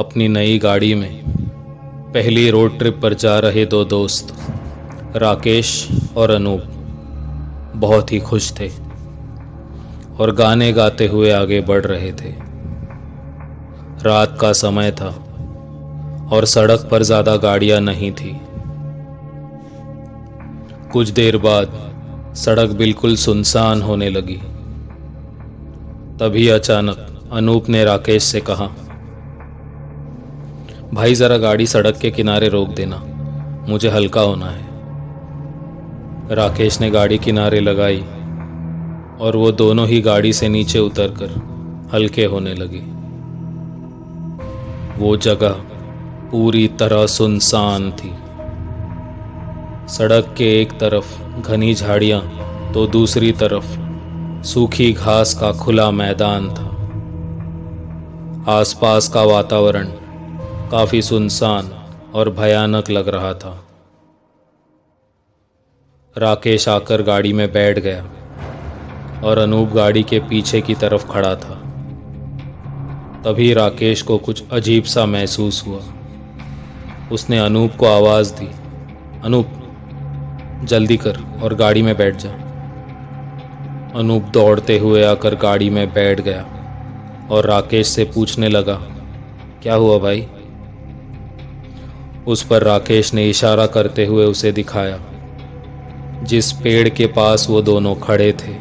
अपनी नई गाड़ी में। पहली रोड ट्रिप पर जा रहे दो दोस्त, राकेश और अनूप, बहुत ही खुश थे और गाने गाते हुए आगे बढ़ रहे थे। रात का समय था और सड़क पर ज़्यादा गाड़ियाँ नहीं थी। कुछ देर बाद सड़क बिल्कुल सुनसान होने लगी। तभी अचानक अनूप ने राकेश से कहा भाई, जरा गाड़ी सड़क के किनारे रोक देना। मुझे हल्का होना है। राकेश ने गाड़ी किनारे लगाई और वो दोनों ही गाड़ी से नीचे उतरकर हल्के होने लगे। वो जगह पूरी तरह सुनसान थी। सड़क के एक तरफ़ घनी झाड़ियाँ तो दूसरी तरफ़ सूखी घास का खुला मैदान था। आसपास का वातावरण काफ़ी सुनसान और भयानक लग रहा था। राकेश आकर गाड़ी में बैठ गया और अनूप गाड़ी के पीछे की तरफ़ खड़ा था। तभी राकेश को कुछ अजीब सा महसूस हुआ। उसने अनूप को आवाज़ दी, अनूप, जल्दी कर और गाड़ी में बैठ जा। अनूप दौड़ते हुए आकर गाड़ी में बैठ गया और राकेश से पूछने लगा, क्या हुआ भाई? उस पर राकेश ने इशारा करते हुए उसे दिखाया। जिस पेड़ के पास वो दोनों खड़े थे,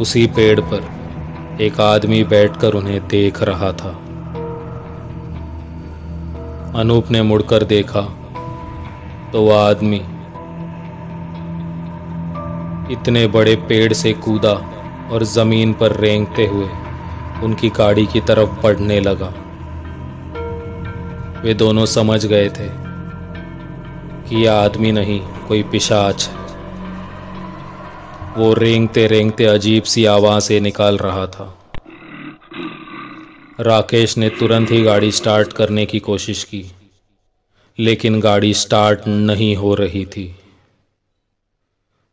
उसी पेड़ पर एक आदमी बैठकर उन्हें देख रहा था। अनूप ने मुड़कर देखा तो वह आदमी इतने बड़े पेड़ से कूदा और ज़मीन पर रेंगते हुए उनकी गाड़ी की तरफ़ बढ़ने लगा। वे दोनों समझ गए थे कि यह आदमी नहीं, कोई पिशाच वो रेंगते रेंगते अजीब सी आवाज़ से निकाल रहा था। राकेश ने तुरंत ही गाड़ी स्टार्ट करने की कोशिश की, लेकिन गाड़ी स्टार्ट नहीं हो रही थी।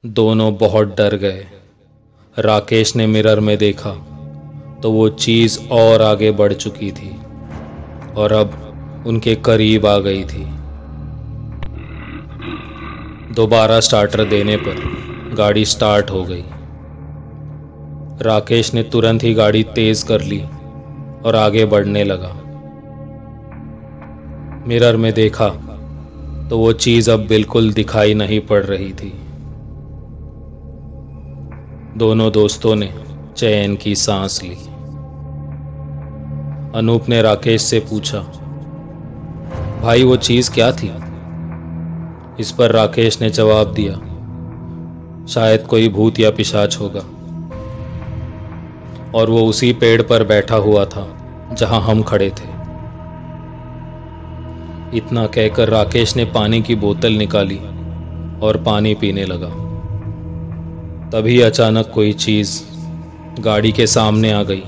दोनों बहुत डर गए। राकेश ने मिरर में देखा तो वो चीज़ और आगे बढ़ चुकी थी, और अब उनके करीब आ गई थी। दोबारा स्टार्टर देने पर गाड़ी स्टार्ट हो गई। राकेश ने तुरंत ही गाड़ी तेज कर ली और आगे बढ़ने लगा। मिरर में देखा तो वो चीज़ अब बिल्कुल दिखाई नहीं पड़ रही थी। दोनों दोस्तों ने चैन की सांस ली। अनूप ने राकेश से पूछा भाई, वो चीज़ क्या थी? इस पर राकेश ने जवाब दिया, शायद कोई भूत या पिशाच होगा। और वो उसी पेड़ पर बैठा हुआ था, जहाँ हम खड़े थे। इतना कहकर राकेश ने पानी की बोतल निकाली और पानी पीने लगा। तभी अचानक कोई चीज़ गाड़ी के सामने आ गई।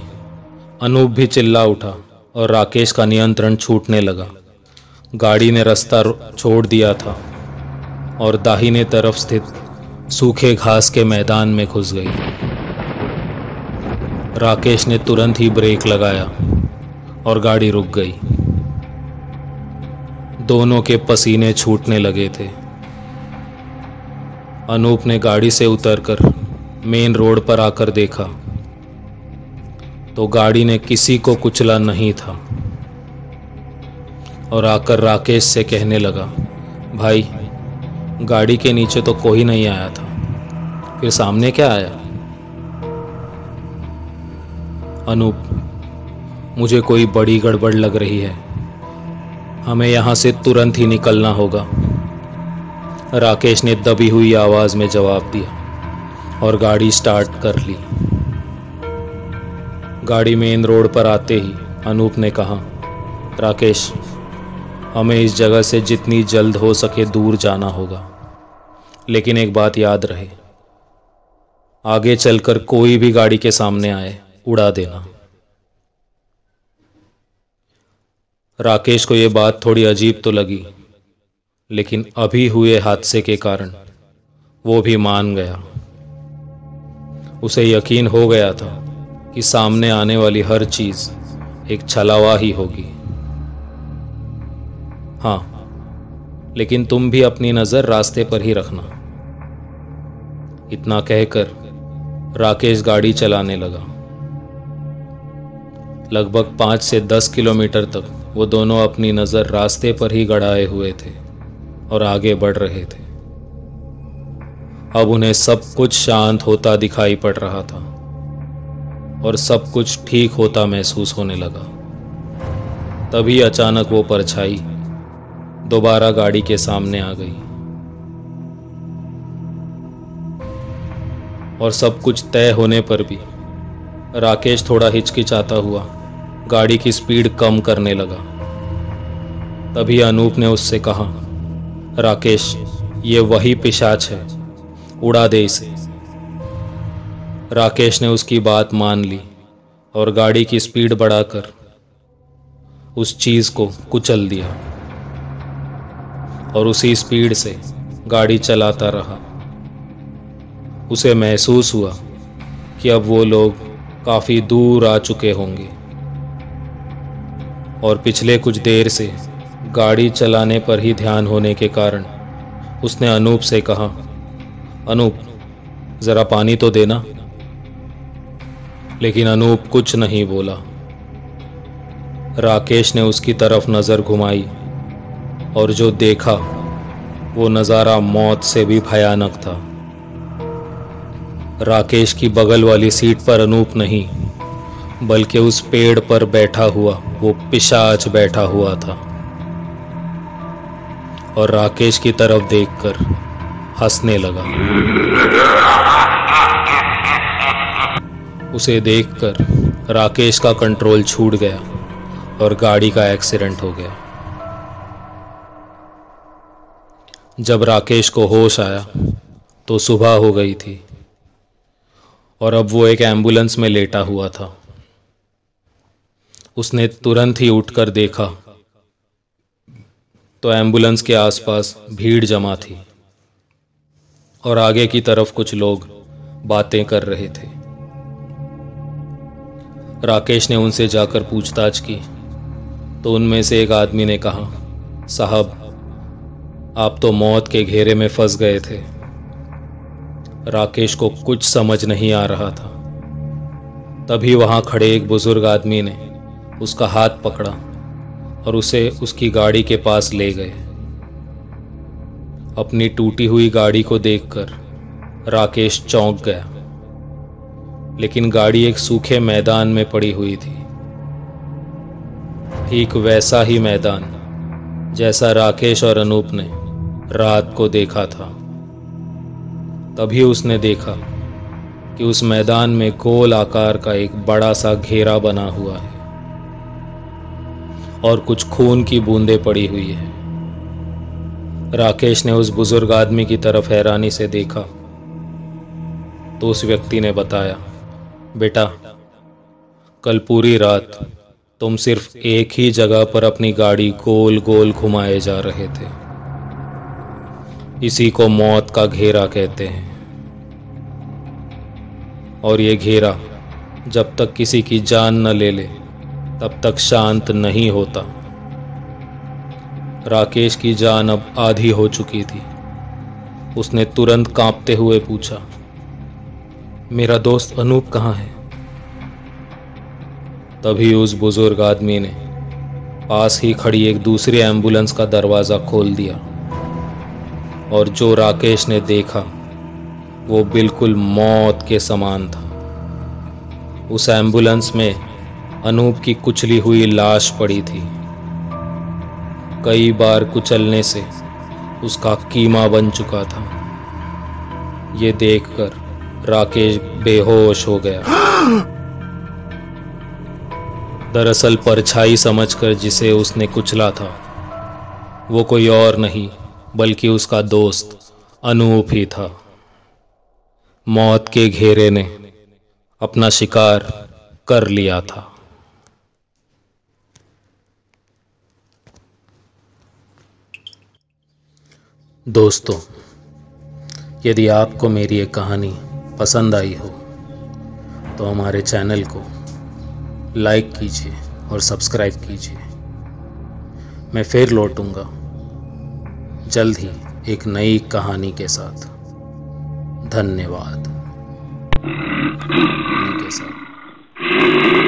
अनूप भी चिल्ला उठा और राकेश का नियंत्रण छूटने लगा। गाड़ी ने रास्ता छोड़ दिया था और दाहिने तरफ़ स्थित सूखे घास के मैदान में घुस गई। राकेश ने तुरंत ही ब्रेक लगाया और गाड़ी रुक गई। दोनों के पसीने छूटने लगे थे। अनूप ने गाड़ी से उतरकर मेन रोड पर आकर देखा। तो गाड़ी ने किसी को कुचला नहीं था। और आकर राकेश से कहने लगा, भाई, गाड़ी के नीचे तो कोई नहीं आया था। फिर सामने क्या आया? अनूप, मुझे कोई बड़ी गड़बड़ लग रही है। हमें यहाँ से तुरंत ही निकलना होगा। राकेश ने दबी हुई आवाज़ में जवाब दिया और गाड़ी स्टार्ट कर ली। गाड़ी मेन रोड पर आते ही अनूप ने कहा, राकेश हमें इस जगह से जितनी जल्द हो सके दूर जाना होगा। लेकिन एक बात याद रहे, आगे चलकर कोई भी गाड़ी के सामने आए, उड़ा देना। राकेश को यह बात थोड़ी अजीब तो लगी, लेकिन अभी हुए हादसे के कारण वो भी मान गया। उसे यकीन हो गया था कि सामने आने वाली हर चीज़ एक छलावा ही होगी। हाँ लेकिन तुम भी अपनी नज़र रास्ते पर ही रखना। इतना कहकर राकेश गाड़ी चलाने लगा। लगभग पाँच से दस किलोमीटर तक वो दोनों अपनी नज़र रास्ते पर ही गड़ाए हुए थे और आगे बढ़ रहे थे। अब उन्हें सब कुछ शांत होता दिखाई पड़ रहा था और सब कुछ ठीक होता महसूस होने लगा। तभी अचानक वो परछाई दोबारा गाड़ी के सामने आ गई। और सब कुछ तय होने पर भी राकेश थोड़ा हिचकिचाता हुआ गाड़ी की स्पीड कम करने लगा। तभी अनूप ने उससे कहा, राकेश, ये वही पिशाच है, उड़ा दे इसे। राकेश ने उसकी बात मान ली और गाड़ी की स्पीड बढ़ाकर उस चीज़ को कुचल दिया। और उसी स्पीड से गाड़ी चलाता रहा। उसे महसूस हुआ कि अब वो लोग काफ़ी दूर आ चुके होंगे। और पिछले कुछ देर से गाड़ी चलाने पर ही ध्यान होने के कारण उसने अनूप से कहा, अनूप, जरा पानी तो देना। लेकिन अनूप कुछ नहीं बोला। राकेश ने उसकी तरफ़ नज़र घुमाई। और जो देखा, वो नज़ारा मौत से भी भयानक था। राकेश की बगल वाली सीट पर अनूप नहीं, बल्कि उस पेड़ पर बैठा हुआ, वो पिशाच बैठा हुआ था। और राकेश की तरफ़ देखकर हंसने लगा। उसे देखकर राकेश का कंट्रोल छूट गया और गाड़ी का एक्सीडेंट हो गया। जब राकेश को होश आया तो सुबह हो गई थी और अब वो एक एंबुलेंस में लेटा हुआ था। उसने तुरंत ही उठकर देखा तो एंबुलेंस के आसपास भीड़ जमा थी और आगे की तरफ़ कुछ लोग बातें कर रहे थे। राकेश ने उनसे जाकर पूछताछ की तो उनमें से एक आदमी ने कहा, साहब आप तो मौत के घेरे में फंस गए थे। राकेश को कुछ समझ नहीं आ रहा था। तभी वहाँ खड़े एक बुज़ुर्ग आदमी ने उसका हाथ पकड़ा और उसे उसकी गाड़ी के पास ले गए। अपनी टूटी हुई गाड़ी को देखकर राकेश चौंक गया, लेकिन गाड़ी एक सूखे मैदान में पड़ी हुई थी। ठीक वैसा ही मैदान, जैसा राकेश और अनूप ने रात को देखा था। तभी उसने देखा कि उस मैदान में गोल आकार का एक बड़ा सा घेरा बना हुआ है और कुछ खून की बूंदें पड़ी हुई है। राकेश ने उस बुज़ुर्ग आदमी की तरफ़ हैरानी से देखा। तो उस व्यक्ति ने बताया, बेटा, कल पूरी रात तुम सिर्फ़ एक ही जगह पर अपनी गाड़ी गोल गोल घुमाए जा रहे थे। इसी को मौत का घेरा कहते हैं। और ये घेरा जब तक किसी की जान न ले ले, तब तक शांत नहीं होता। राकेश की जान अब आधी हो चुकी थी। उसने तुरंत कांपते हुए पूछा, मेरा दोस्त अनूप कहाँ है? तभी उस बुज़ुर्ग आदमी ने पास ही खड़ी एक दूसरी एंबुलेंस का दरवाज़ा खोल दिया। और जो राकेश ने देखा, वो बिल्कुल मौत के समान था। उस एंबुलेंस में अनूप की कुचली हुई लाश पड़ी थी। कई बार कुचलने से उसका कीमा बन चुका था। ये देखकर राकेश बेहोश हो गया। दरअसल परछाई समझकर जिसे उसने कुचला था, वो कोई और नहीं बल्कि उसका दोस्त अनूप ही था। मौत के घेरे ने अपना शिकार कर लिया था। दोस्तों, यदि आपको मेरी ये कहानी पसंद आई हो तो हमारे चैनल को लाइक कीजिए और सब्सक्राइब कीजिए। मैं फिर लौटूँगा। जल्द ही एक नई कहानी के साथ। धन्यवाद। के साथ